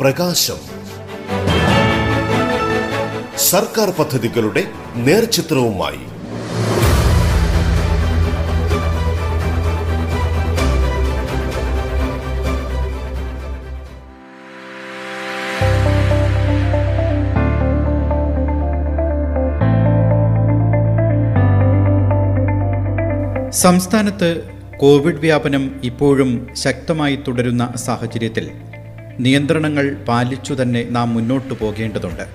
പ്രകാശം. സർക്കാർ പദ്ധതികളുടെ നേർചിത്രവുമായി. സംസ്ഥാനത്ത് കോവിഡ് വ്യാപനം ഇപ്പോഴും ശക്തമായി തുടരുന്ന സാഹചര്യത്തിൽ നിയന്ത്രണങ്ങൾ പാലിച്ചു തന്നെ നാം മുന്നോട്ടു പോകേണ്ടതുണ്ട്.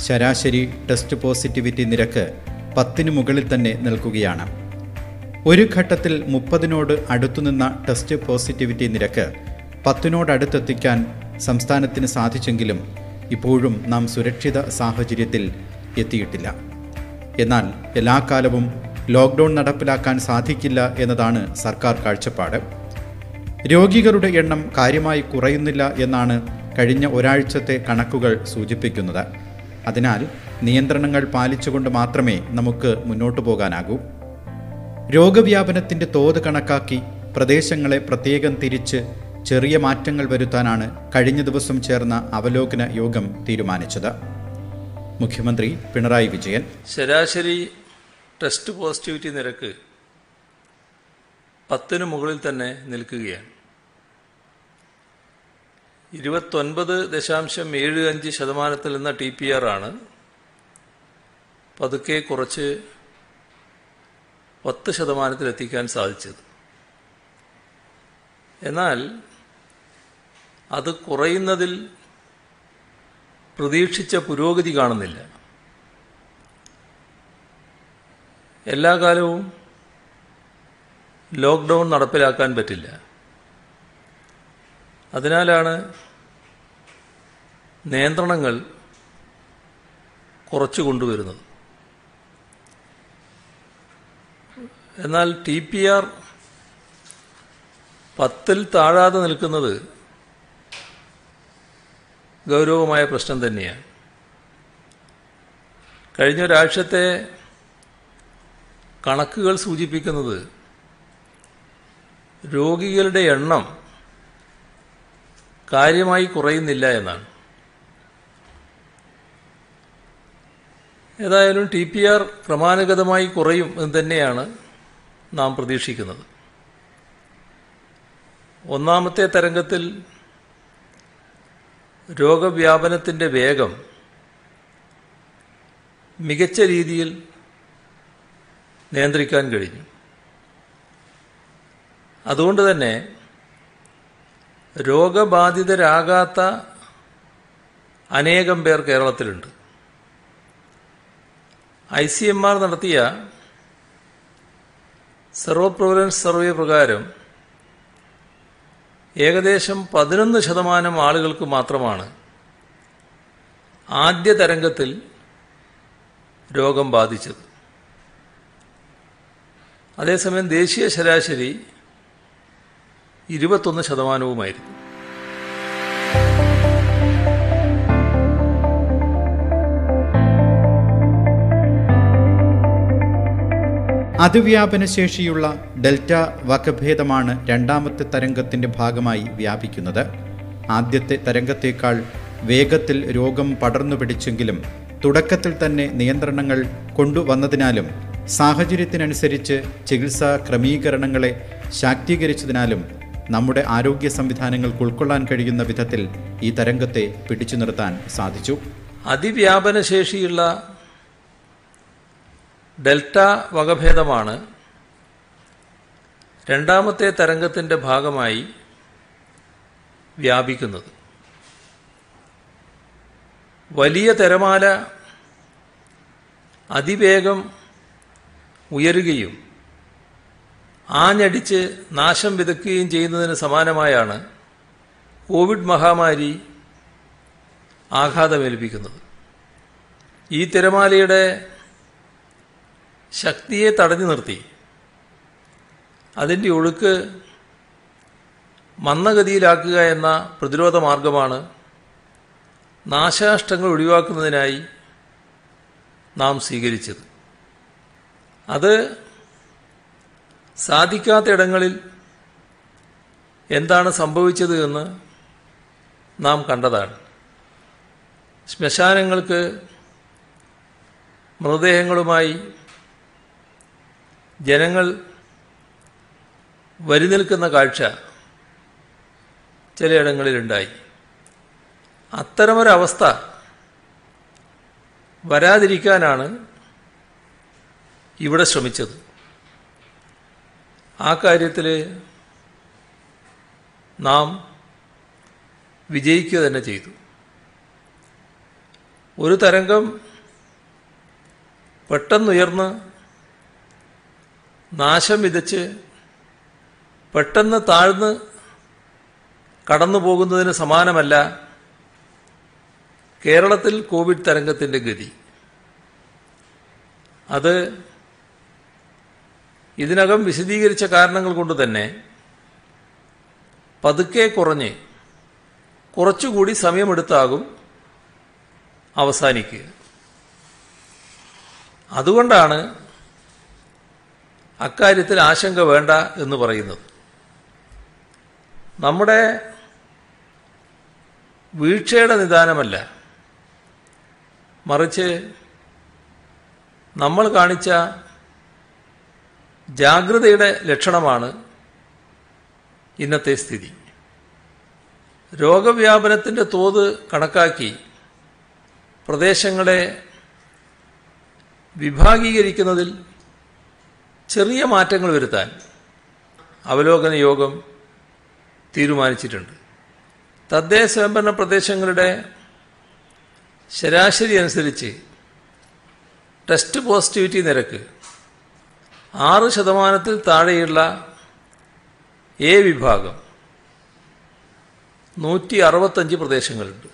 ശരാശരി ടെസ്റ്റ് പോസിറ്റിവിറ്റി നിരക്ക് പത്തിന് മുകളിൽ തന്നെ നിൽക്കുകയാണ്. ഒരു ഘട്ടത്തിൽ മുപ്പതിനോട് അടുത്തുനിന്ന ടെസ്റ്റ് പോസിറ്റിവിറ്റി നിരക്ക് പത്തിനോടടുത്തെത്തിക്കാൻ സംസ്ഥാനത്തിന് സാധിച്ചെങ്കിലും ഇപ്പോഴും നാം സുരക്ഷിത സാഹചര്യത്തിൽ എത്തിയിട്ടില്ല. എന്നാൽ എല്ലാ കാലവും ലോക്ക്ഡൗൺ നടപ്പിലാക്കാൻ സാധിക്കില്ല എന്നതാണ് സർക്കാർ കാഴ്ചപ്പാട്. രോഗികളുടെ എണ്ണം കാര്യമായി കുറയുന്നില്ല എന്നാണ് കഴിഞ്ഞ ഒരാഴ്ചത്തെ കണക്കുകൾ സൂചിപ്പിക്കുന്നത്. അതിനാൽ നിയന്ത്രണങ്ങൾ പാലിച്ചുകൊണ്ട് മാത്രമേ നമുക്ക് മുന്നോട്ടു പോകാനാകൂ. രോഗവ്യാപനത്തിന്റെ തോത് കണക്കാക്കി പ്രദേശങ്ങളെ പ്രത്യേകം തിരിച്ച് ചെറിയ മാറ്റങ്ങൾ വരുത്താനാണ് കഴിഞ്ഞ ദിവസം ചേർന്ന അവലോകന യോഗം തീരുമാനിച്ചത്. മുഖ്യമന്ത്രി പിണറായി വിജയൻ. ശരാശരി ടെസ്റ്റ് പോസിറ്റിവിറ്റി നിരക്ക് പത്തിന് മുകളിൽ തന്നെ നിൽക്കുകയാണ്. ഇരുപത്തൊൻപത് ദശാംശം ഏഴ് അഞ്ച് ശതമാനത്തിൽ നിന്ന ടി പി ആർ ആണ് പതുക്കെ കുറച്ച് പത്ത് ശതമാനത്തിലെത്തിക്കാൻ സാധിച്ചത്. എന്നാൽ അത് കുറയുന്നതിൽ പ്രതീക്ഷിച്ച പുരോഗതി കാണുന്നില്ല. എല്ലാ കാലവും ലോക്ക്ഡൗൺ നടപ്പിലാക്കാൻ പറ്റില്ല. അതിനാലാണ് നിയന്ത്രണങ്ങൾ കുറച്ചു കൊണ്ടുവരുന്നത്. എന്നാൽ ടി പി ആർ പത്തിൽ താഴാതെ നിൽക്കുന്നത് ഗൗരവമായ പ്രശ്നം തന്നെയാണ്. കഴിഞ്ഞ ഒരാഴ്ചത്തെ കണക്കുകൾ സൂചിപ്പിക്കുന്നത് രോഗികളുടെ എണ്ണം കാര്യമായി കുറയുന്നില്ല എന്നാണ്. ഏതായാലും ടി പി ആർ ക്രമാനുഗതമായി കുറയും എന്ന് തന്നെയാണ് നാം പ്രതീക്ഷിക്കുന്നത്. ഒന്നാമത്തെ തരംഗത്തിൽ രോഗവ്യാപനത്തിന്റെ വേഗം മികച്ച രീതിയിൽ നിയന്ത്രിക്കാൻ കഴിഞ്ഞു. അതുകൊണ്ട് തന്നെ രോഗബാധിതരാകാത്ത അനേകം പേർ കേരളത്തിലുണ്ട്. ഐ സി എം ആർ നടത്തിയ സെറോ പ്രവലൻസ് സർവേ പ്രകാരം ഏകദേശം പതിനൊന്ന് ശതമാനം ആളുകൾക്ക് മാത്രമാണ് ആദ്യ തരംഗത്തിൽ രോഗം ബാധിച്ചത്. അതേസമയം ദേശീയ ശരാശരി ഇരുപത്തൊന്ന് ശതമാനവുമായിരുന്നു. അതിവ്യാപനശേഷിയുള്ള ഡെൽറ്റ വകഭേദമാണ് രണ്ടാമത്തെ തരംഗത്തിന്റെ ഭാഗമായി വ്യാപിക്കുന്നത്. ആദ്യത്തെ തരംഗത്തേക്കാൾ വേഗത്തിൽ രോഗം പടർന്നു പിടിച്ചെങ്കിലും തുടക്കത്തിൽ തന്നെ നിയന്ത്രണങ്ങൾ കൊണ്ടുവന്നതിനാലും സാഹചര്യത്തിനനുസരിച്ച് ചികിത്സാ ക്രമീകരണങ്ങളെ ശാക്തീകരിച്ചതിനാലും നമ്മുടെ ആരോഗ്യ സംവിധാനങ്ങൾക്ക് ഉൾക്കൊള്ളാൻ കഴിയുന്ന വിധത്തിൽ ഈ തരംഗത്തെ പിടിച്ചു നിർത്താൻ സാധിച്ചു. അതിവ്യാപനശേഷിയുള്ള ഡെൽറ്റ വകഭേദമാണ് രണ്ടാമത്തെ തരംഗത്തിന്റെ ഭാഗമായി വ്യാപിക്കുന്നത്. വലിയ തിരമാല അതിവേഗം ഉയരുകയും ആഞ്ഞടിച്ച് നാശം വിതക്കുകയും ചെയ്യുന്നതിന് സമാനമായാണ് കോവിഡ് മഹാമാരി ആഘാതമേൽപ്പിക്കുന്നത്. ഈ തിരമാലയുടെ ശക്തിയെ തടഞ്ഞു നിർത്തി. അതിന്റെ ഒഴുക്ക് മന്ദഗതിയിലാക്കുക എന്ന പ്രതിരോധ മാർഗമാണ് നാശനഷ്ടങ്ങൾ ഒഴിവാക്കുന്നതിനായി നാം സ്വീകരിച്ചത്. അത് സാധിക്കാത്ത ഇടങ്ങളിൽ എന്താണ് സംഭവിച്ചത് എന്ന് നാം കണ്ടതാണ്. ശ്മശാനങ്ങൾക്ക് മൃതദേഹങ്ങളുമായി ജനങ്ങൾ വരി നിൽക്കുന്ന കാഴ്ച ചിലയിടങ്ങളിലുണ്ടായി. അത്തരമൊരവസ്ഥ വരാതിരിക്കാനാണ് ഇവിടെ ശ്രമിച്ചത്. ആ കാര്യത്തിൽ നാം വിജയിക്കുക തന്നെ ചെയ്തു. ഒരു തരംഗം പെട്ടെന്നുയർന്ന് നാശം വിതച്ച് പെട്ടെന്ന് താഴ്ന്ന് കടന്നു പോകുന്നതിന് സമാനമല്ല കേരളത്തിൽ കോവിഡ് തരംഗത്തിന്റെ ഗതി. അത് ഇതിനകം വിശദീകരിച്ച കാരണങ്ങൾ കൊണ്ട് തന്നെ പതുക്കെ കുറഞ്ഞ് കുറച്ചുകൂടി സമയമെടുത്താകും അവസാനിക്കുക. അതുകൊണ്ടാണ് അക്കാര്യത്തിൽ ആശങ്ക വേണ്ട എന്ന് പറയുന്നത്. നമ്മുടെ വീഴ്ചയുടെ നിദാനമല്ല. മറിച്ച് നമ്മൾ കാണിച്ച ജാഗ്രതയുടെ ലക്ഷണമാണ് ഇന്നത്തെ സ്ഥിതി. രോഗവ്യാപനത്തിന്റെ തോത് കണക്കാക്കി പ്രദേശങ്ങളെ വിഭാഗീകരിക്കുന്നതിൽ ചെറിയ മാറ്റങ്ങൾ വരുത്താൻ അവലോകന യോഗം തീരുമാനിച്ചിട്ടുണ്ട്. തദ്ദേശ സ്വയംഭരണ പ്രദേശങ്ങളുടെ ശരാശരി അനുസരിച്ച് ടെസ്റ്റ് പോസിറ്റിവിറ്റി നിരക്ക് ആറ് ശതമാനത്തിൽ താഴെയുള്ള എ വിഭാഗം നൂറ്റി അറുപത്തഞ്ച് പ്രദേശങ്ങളുണ്ട്.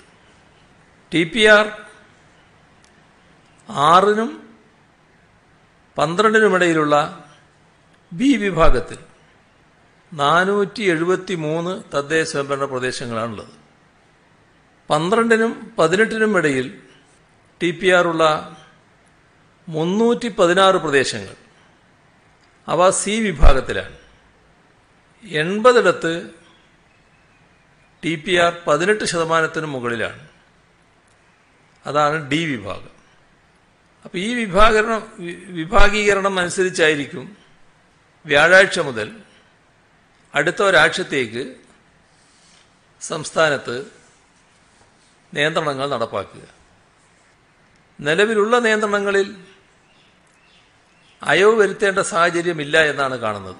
ടി പി ആർ ആറിനും പന്ത്രണ്ടിനുമിടയിലുള്ള ബി വിഭാഗത്തിൽ നാനൂറ്റി എഴുപത്തി മൂന്ന് തദ്ദേശ സ്വയംഭരണ പ്രദേശങ്ങളാണുള്ളത്. പന്ത്രണ്ടിനും പതിനെട്ടിനും ഇടയിൽ ടി പി ആറുള്ള മുന്നൂറ്റി പതിനാറ് പ്രദേശങ്ങൾ. അവ സി വിഭാഗത്തിലാണ്. എൺപതിടത്ത് ടി പി ആർ പതിനെട്ട് ശതമാനത്തിന് മുകളിലാണ്. അതാണ് ഡി വിഭാഗം. അപ്പോൾ ഈ വിഭാഗരണം വിഭാഗീകരണം അനുസരിച്ചായിരിക്കും വ്യാഴാഴ്ച മുതൽ അടുത്ത ഒരാഴ്ചത്തേക്ക് സംസ്ഥാനത്ത് നിയന്ത്രണങ്ങൾ നടപ്പാക്കുക. നിലവിലുള്ള നിയന്ത്രണങ്ങളിൽ അയവ് വരുത്തേണ്ട സാഹചര്യമില്ല എന്നാണ് കാണുന്നത്.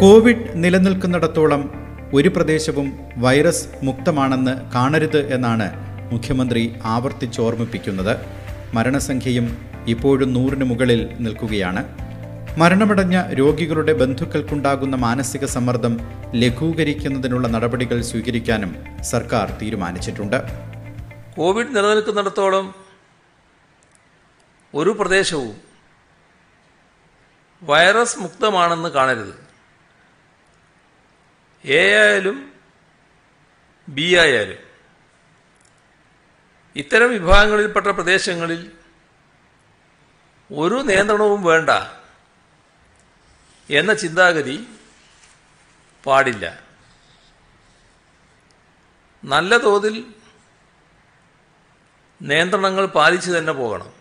കോവിഡ് നിലനിൽക്കുന്നിടത്തോളം ഒരു പ്രദേശവും വൈറസ് മുക്തമാണെന്ന് കാണരുത് എന്നാണ് മുഖ്യമന്ത്രി ആവർത്തിച്ചോർമ്മിപ്പിക്കുന്നത് മരണസംഖ്യയും ഇപ്പോഴും നൂറിന് മുകളിൽ നിൽക്കുകയാണ്. മരണമടഞ്ഞ രോഗികളുടെ ബന്ധുക്കൾക്കുണ്ടാകുന്ന മാനസിക സമ്മർദ്ദം ലഘൂകരിക്കുന്നതിനുള്ള നടപടികൾ സ്വീകരിക്കാനും സർക്കാർ തീരുമാനിച്ചിട്ടുണ്ട്. കോവിഡ് നിലനിൽക്കുന്നിടത്തോളം ഒരു പ്രദേശവും വൈറസ് മുക്തമാണെന്ന് കാണരുത്. എ ആയാലും ബി ആയാലും ഇത്തരം വിഭാഗങ്ങളിൽപ്പെട്ട പ്രദേശങ്ങളിൽ ഒരു നിയന്ത്രണവും വേണ്ട. എന്ന ചിന്താഗതി പാടില്ല. നല്ല തോതിൽ നിയന്ത്രണങ്ങൾ പാലിച്ചു തന്നെ പോകണം.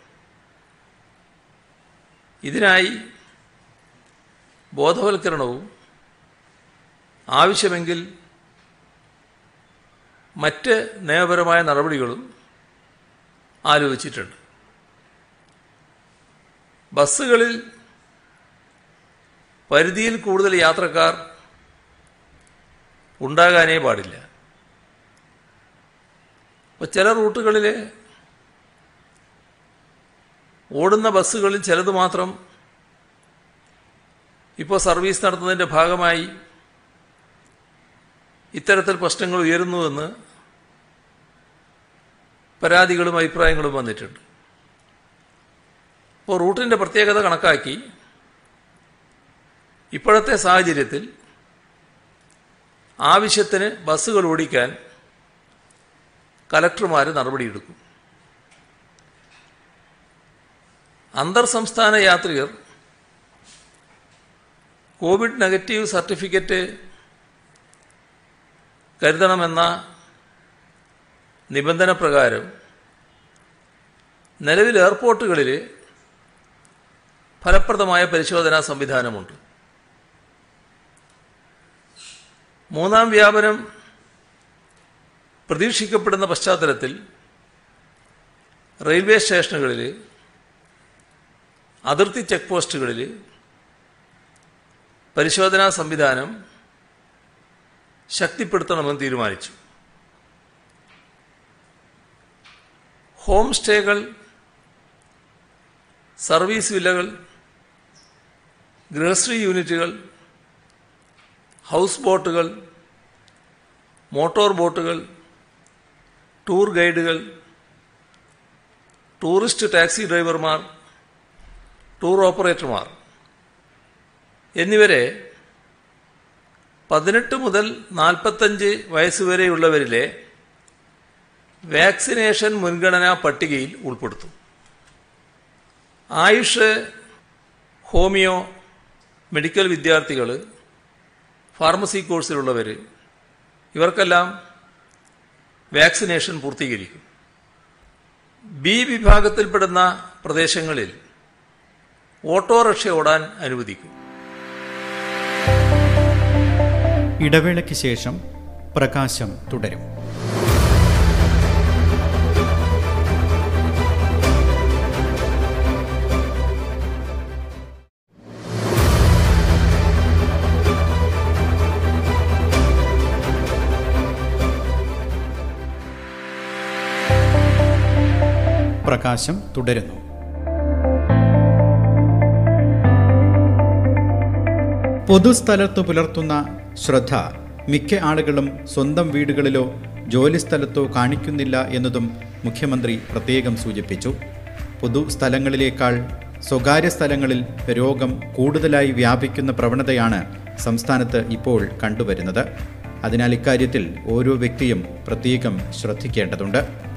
ഇതിനായി ബോധവൽക്കരണവും ആവശ്യമെങ്കിൽ മറ്റ് നിയമപരമായ നടപടികളും ആലോചിച്ചിട്ടുണ്ട്. ബസ്സുകളിൽ പരിധിയിൽ കൂടുതൽ യാത്രക്കാർ ഉണ്ടാകാനേ പാടില്ല. അപ്പോൾ ചില റൂട്ടുകളിൽ ഓടുന്ന ബസ്സുകളിൽ ചിലത് മാത്രം ഇപ്പോൾ സർവീസ് നടത്തുന്നതിന്റെ ഭാഗമായി ഇത്തരത്തിൽ പ്രശ്നങ്ങൾ ഉയരുന്നുവെന്ന് പരാതികളും അഭിപ്രായങ്ങളും വന്നിട്ടുണ്ട്. അപ്പോൾ റൂട്ടിന്റെ പ്രത്യേകത കണക്കാക്കി ഇപ്പോഴത്തെ സാഹചര്യത്തിൽ ആവശ്യത്തിന് ബസ്സുകൾ ഓടിക്കാൻ കലക്ടർമാർ നടപടിയെടുക്കും. അന്തർ സംസ്ഥാന യാത്രികർ കോവിഡ് നെഗറ്റീവ് സർട്ടിഫിക്കറ്റ് കരുതണമെന്ന നിബന്ധന പ്രകാരം നിലവിൽ എയർപോർട്ടുകളിൽ ഫലപ്രദമായ പരിശോധനാ സംവിധാനമുണ്ട്. മൂന്നാം വ്യാപനം പ്രതീക്ഷിക്കപ്പെടുന്ന പശ്ചാത്തലത്തിൽ റെയിൽവേ സ്റ്റേഷനുകളിൽ അതിർത്തി ചെക്ക് പോസ്റ്റുകളിൽ പരിശോധനാ സംവിധാനം ശക്തിപ്പെടുത്തണമെന്ന് തീരുമാനിച്ചു. ഹോം സ്റ്റേകൾ സർവീസ് വില്ലകൾ ഗ്രോസറി യൂണിറ്റുകൾ ഹൗസ് ബോട്ടുകൾ മോട്ടോർ ബോട്ടുകൾ ടൂർ ഗൈഡുകൾ ടൂറിസ്റ്റ് ടാക്സി ഡ്രൈവർമാർ ടൂർ ഓപ്പറേറ്റർമാർ എന്നിവരെ പതിനെട്ട് മുതൽ നാൽപ്പത്തഞ്ച് വയസ്സുവരെയുള്ളവരിലെ വാക്സിനേഷൻ മുൻഗണനാ പട്ടികയിൽ ഉൾപ്പെടുത്തും. ആയുഷ് ഹോമിയോ മെഡിക്കൽ വിദ്യാർത്ഥികൾ ഫാർമസി കോഴ്സിലുള്ളവർ ഇവർക്കെല്ലാം വാക്സിനേഷൻ പൂർത്തീകരിക്കും. ബി വിഭാഗത്തിൽപ്പെടുന്ന പ്രദേശങ്ങളിൽ ഓട്ടോറിക്ഷ ഓടാൻ അനുവദിക്കും. ഇടവേളയ്ക്ക് ശേഷം പ്രകാശം തുടരും. പ്രകാശം തുടരുന്നു. പൊതുസ്ഥലത്ത് പുലർത്തുന്ന ശ്രദ്ധ മിക്ക ആളുകളും സ്വന്തം വീടുകളിലോ ജോലിസ്ഥലത്തോ കാണിക്കുന്നില്ല എന്നതും മുഖ്യമന്ത്രി പ്രത്യേകം സൂചിപ്പിച്ചു. പൊതുസ്ഥലങ്ങളിലേക്കാൾ സ്വകാര്യ സ്ഥലങ്ങളിൽ രോഗം കൂടുതലായി വ്യാപിക്കുന്ന പ്രവണതയാണ് സംസ്ഥാനത്ത് ഇപ്പോൾ കണ്ടുവരുന്നത്. അതിനാൽ ഇക്കാര്യത്തിൽ ഓരോ വ്യക്തിയും പ്രത്യേകം ശ്രദ്ധിക്കേണ്ടതുണ്ട്.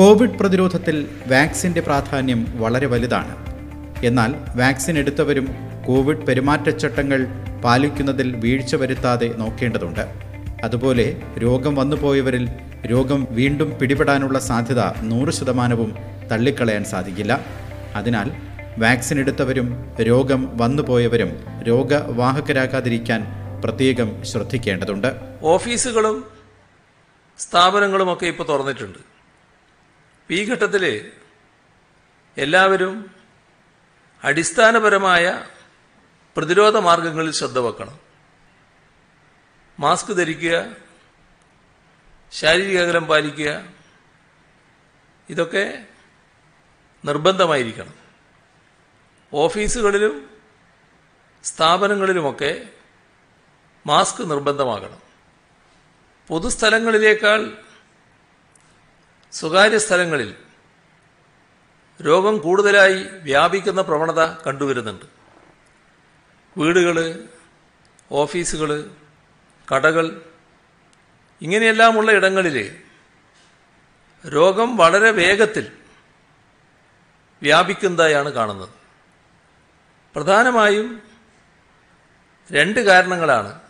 കോവിഡ് പ്രതിരോധത്തിൽ വാക്സിന്റെ പ്രാധാന്യം വളരെ വലുതാണ്. എന്നാൽ വാക്സിൻ എടുത്തവരും കോവിഡ് പെരുമാറ്റച്ചട്ടങ്ങൾ പാലിക്കുന്നതിൽ വീഴ്ച വരുത്താതെ നോക്കേണ്ടതുണ്ട്. അതുപോലെ രോഗം വന്നുപോയവരിൽ രോഗം വീണ്ടും പിടിപെടാനുള്ള സാധ്യത നൂറ് ശതമാനവും തള്ളിക്കളയാൻ സാധിക്കില്ല. അതിനാൽ വാക്സിൻ എടുത്തവരും രോഗം വന്നുപോയവരും രോഗവാഹകരാകാതിരിക്കാൻ പ്രത്യേകം ശ്രദ്ധിക്കേണ്ടതുണ്ട്. ഓഫീസുകളും സ്ഥാപനങ്ങളും ഒക്കെ ഇപ്പോൾ തുറന്നിട്ടുണ്ട്. ഈ ഘട്ടത്തിൽ എല്ലാവരും അടിസ്ഥാനപരമായ പ്രതിരോധ മാർഗങ്ങളിൽ ശ്രദ്ധ വെക്കണം. മാസ്ക് ധരിക്കുക ശാരീരിക അകലം പാലിക്കുക ഇതൊക്കെ നിർബന്ധമായിരിക്കണം. ഓഫീസുകളിലും സ്ഥാപനങ്ങളിലുമൊക്കെ മാസ്ക് നിർബന്ധമാകണം. പൊതുസ്ഥലങ്ങളിലേക്കാൾ സ്വകാര്യ സ്ഥലങ്ങളിൽ രോഗം കൂടുതലായി വ്യാപിക്കുന്ന പ്രവണത കണ്ടുവരുന്നുണ്ട്. വീടുകൾ ഓഫീസുകൾ കടകൾ ഇങ്ങനെയെല്ലാമുള്ള ഇടങ്ങളിൽ രോഗം വളരെ വേഗത്തിൽ വ്യാപിക്കുന്നതായാണ് കാണുന്നത്. പ്രധാനമായും രണ്ട് കാരണങ്ങളാണ്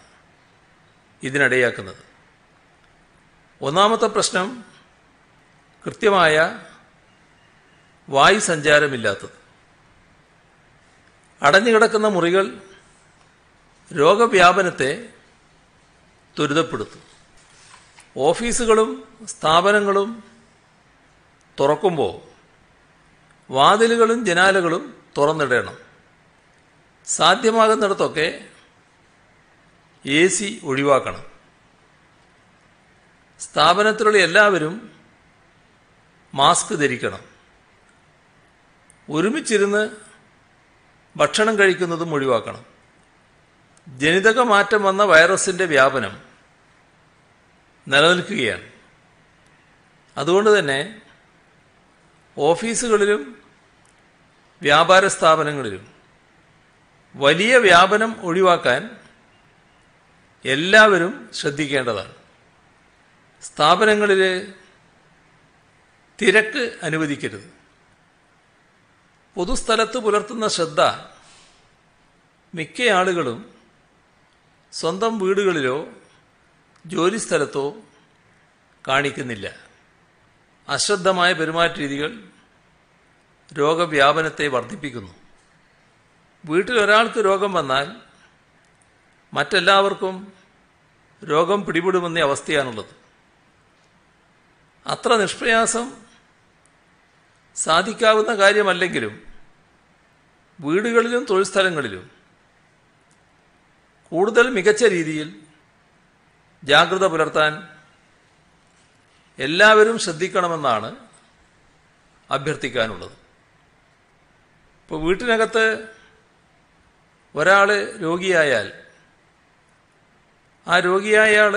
ഇതിനിടയാക്കുന്നത്. ഒന്നാമത്തെ പ്രശ്നം കൃത്യമായ വായു സഞ്ചാരമില്ലാത്തത്. അടഞ്ഞുകിടക്കുന്ന മുറികൾ രോഗവ്യാപനത്തെ ത്വരിതപ്പെടുത്തും. ഓഫീസുകളും സ്ഥാപനങ്ങളും തുറക്കുമ്പോൾ വാതിലുകളും ജനാലകളും തുറന്നിടണം. സാധ്യമാകുന്നിടത്തൊക്കെ എ സി ഒഴിവാക്കണം. സ്ഥാപനത്തിലുള്ള എല്ലാവരും മാസ്ക് ധരിക്കണം. ഒരുമിച്ചിരുന്ന് ഭക്ഷണം കഴിക്കുന്നതും ഒഴിവാക്കണം ജനിതക മാറ്റം വന്ന വൈറസിന്റെ വ്യാപനം നിലനിൽക്കുകയാണ്. അതുകൊണ്ട് തന്നെ ഓഫീസുകളിലും വ്യാപാര സ്ഥാപനങ്ങളിലും വലിയ വ്യാപനം ഒഴിവാക്കാൻ എല്ലാവരും ശ്രദ്ധിക്കേണ്ടതാണ്. സ്ഥാപനങ്ങളിൽ തിരക്ക് അനുവദിക്കരുത്. പൊതുസ്ഥലത്ത് പുലർത്തുന്ന ശ്രദ്ധ മിക്ക ആളുകളും സ്വന്തം വീടുകളിലോ ജോലിസ്ഥലത്തോ കാണിക്കുന്നില്ല. അശ്രദ്ധമായ പെരുമാറ്റ രീതികൾ രോഗവ്യാപനത്തെ വർദ്ധിപ്പിക്കുന്നു. വീട്ടിൽ ഒരാൾക്ക് രോഗം വന്നാൽ മറ്റെല്ലാവർക്കും രോഗം പിടിപെടുമെന്ന അവസ്ഥയാണുള്ളത്. അത്ര നിഷ്പ്രയാസം സാധിക്കാവുന്ന കാര്യമല്ലെങ്കിലും വീടുകളിലും തൊഴിൽ സ്ഥലങ്ങളിലും കൂടുതൽ മികച്ച രീതിയിൽ ജാഗ്രത പുലർത്താൻ എല്ലാവരും ശ്രദ്ധിക്കണമെന്നാണ് അഭ്യർത്ഥിക്കാനുള്ളത്. ഇപ്പോൾ വീട്ടിനകത്ത് ഒരാൾ രോഗിയായാൽ ആ രോഗിയായ ആൾ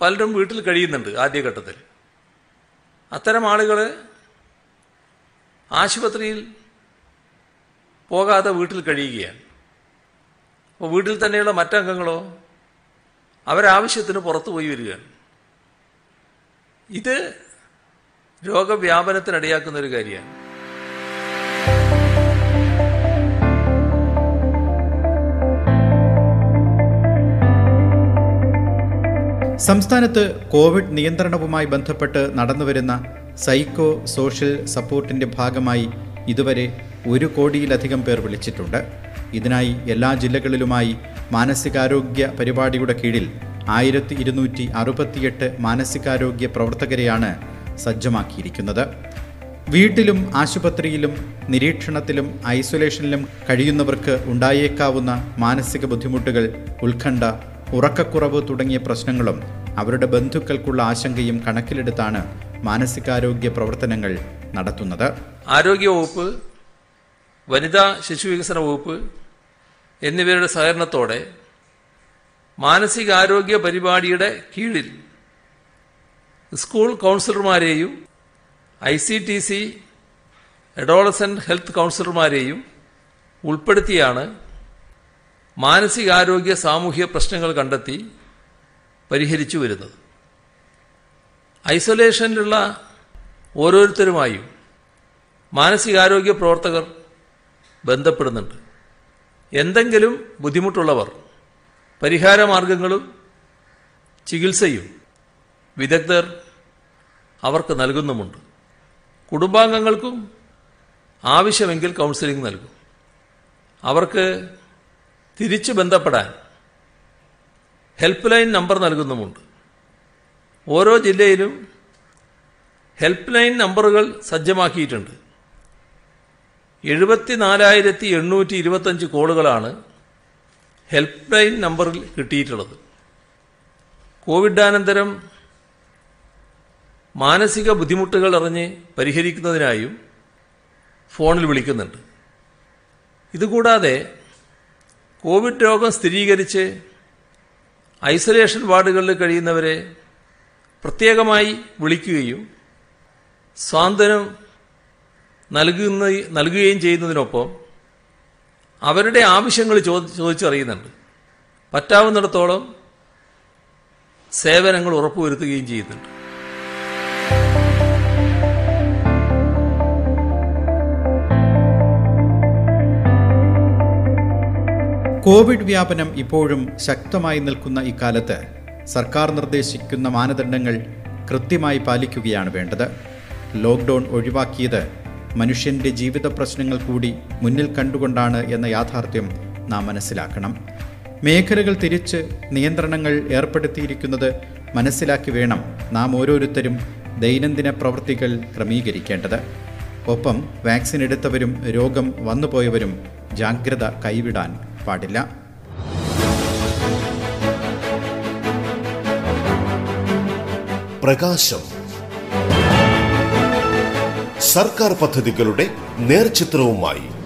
പലരും വീട്ടിൽ കഴിയുന്നുണ്ട് ആദ്യഘട്ടത്തിൽ. അത്തരം ആളുകൾ ആശുപത്രിയിൽ പോകാതെ വീട്ടിൽ കഴിയുകയാണ്. അപ്പോൾ വീട്ടിൽ തന്നെയുള്ള മറ്റംഗങ്ങളോ അവരാവശ്യത്തിന് പുറത്തു പോയി വരികയാണ്. ഇത് രോഗവ്യാപനത്തിനിടയാക്കുന്ന ഒരു കാര്യമാണ്. സംസ്ഥാനത്ത് കോവിഡ് നിയന്ത്രണവുമായി ബന്ധപ്പെട്ട് നടന്നുവരുന്ന സൈക്കോ സോഷ്യൽ സപ്പോർട്ടിന്റെ ഭാഗമായി ഇതുവരെ ഒരു കോടിയിലധികം പേർ വിളിച്ചിട്ടുണ്ട്. ഇതിനായി എല്ലാ ജില്ലകളിലുമായി മാനസികാരോഗ്യ പരിപാടിയുടെ കീഴിൽ ആയിരത്തി ഇരുന്നൂറ്റി അറുപത്തിയെട്ട് മാനസികാരോഗ്യ പ്രവർത്തകരെയാണ് സജ്ജമാക്കിയിരിക്കുന്നത്. വീട്ടിലും ആശുപത്രിയിലും നിരീക്ഷണത്തിലും ഐസൊലേഷനിലും കഴിയുന്നവർക്ക് ഉണ്ടായേക്കാവുന്ന മാനസിക ബുദ്ധിമുട്ടുകൾ ഉത്കണ്ഠ ഉറക്കക്കുറവ് തുടങ്ങിയ പ്രശ്നങ്ങളും അവരുടെ ബന്ധുക്കൾക്കുള്ള ആശങ്കയും കണക്കിലെടുത്താണ് മാനസികാരോഗ്യ പ്രവർത്തനങ്ങൾ നടത്തുന്നത്. ആരോഗ്യ വകുപ്പ് വനിതാ ശിശു വികസന വകുപ്പ് എന്നിവരുടെ സഹകരണത്തോടെ മാനസികാരോഗ്യ പരിപാടിയുടെ കീഴിൽ school കൗൺസിലർമാരെയും I C T C adolescent health കൗൺസിലർമാരെയും ഉൾപ്പെടുത്തിയാണ് മാനസികാരോഗ്യ സാമൂഹ്യ പ്രശ്നങ്ങൾ കണ്ടെത്തി പരിഹരിച്ചു വരുന്നത്. ഐസൊലേഷനിലുള്ള ഓരോരുത്തരുമായും മാനസികാരോഗ്യ പ്രവർത്തകർ ബന്ധപ്പെടുന്നുണ്ട്. എന്തെങ്കിലും ബുദ്ധിമുട്ടുള്ളവർ പരിഹാരമാർഗങ്ങളും ചികിത്സയും വിദഗ്ധർ അവർക്ക് നൽകുന്നുമുണ്ട്. കുടുംബാംഗങ്ങൾക്കും ആവശ്യമെങ്കിൽ കൗൺസിലിംഗ് നൽകും. അവർക്ക് തിരിച്ചു ബന്ധപ്പെടാൻ ഹെൽപ്പ് ലൈൻ നമ്പർ നൽകുന്നുമുണ്ട്. ഓരോ ജില്ലയിലും ഹെൽപ്പ് ലൈൻ നമ്പറുകൾ സജ്ജമാക്കിയിട്ടുണ്ട്. എഴുപത്തിനാലായിരത്തി എണ്ണൂറ്റി ഇരുപത്തഞ്ച് കോളുകളാണ് ഹെൽപ്പ് ലൈൻ നമ്പറിൽ കിട്ടിയിട്ടുള്ളത്. കോവിഡാനന്തരം മാനസിക ബുദ്ധിമുട്ടുകൾ അറിഞ്ഞ് പരിഹരിക്കുന്നതിനായും ഫോണിൽ വിളിക്കുന്നുണ്ട്. ഇതുകൂടാതെ കോവിഡ് രോഗം സ്ഥിരീകരിച്ച് ഐസൊലേഷൻ വാർഡുകളിൽ കഴിയുന്നവരെ പ്രത്യേകമായി വിളിക്കുകയും സ്വാന്തനം നൽകുന്ന നൽകുകയും ചെയ്യുന്നതിനൊപ്പം അവരുടെ ആവശ്യങ്ങൾ ചോദി ചോദിച്ചറിയുന്നുണ്ട്. പറ്റാവുന്നിടത്തോളം സേവനങ്ങൾ ഉറപ്പുവരുത്തുകയും ചെയ്യുന്നുണ്ട്. കോവിഡ് വ്യാപനം ഇപ്പോഴും ശക്തമായി നിൽക്കുന്ന ഇക്കാലത്ത് സർക്കാർ നിർദ്ദേശിക്കുന്ന മാനദണ്ഡങ്ങൾ കൃത്യമായി പാലിക്കുകയാണ് വേണ്ടത്. ലോക്ക്ഡൗൺ ഒഴിവാക്കിയത് മനുഷ്യന്റെ ജീവിത പ്രശ്നങ്ങൾ കൂടി മുന്നിൽ കണ്ടുകൊണ്ടാണ് എന്ന യാഥാർത്ഥ്യം നാം മനസ്സിലാക്കണം. മേഖലകൾ തിരിച്ച് നിയന്ത്രണങ്ങൾ ഏർപ്പെടുത്തിയിരിക്കുന്നത് മനസ്സിലാക്കി വേണം നാം ഓരോരുത്തരും ദൈനംദിന പ്രവൃത്തികൾ ക്രമീകരിക്കേണ്ടത്. ഒപ്പം വാക്സിൻ എടുത്തവരും രോഗം വന്നുപോയവരും ജാഗ്രത കൈവിടാൻ പാടില്ല. പ്രകാശം. സർക്കാർ പദ്ധതികളുടെ നേർചിത്രവുമായി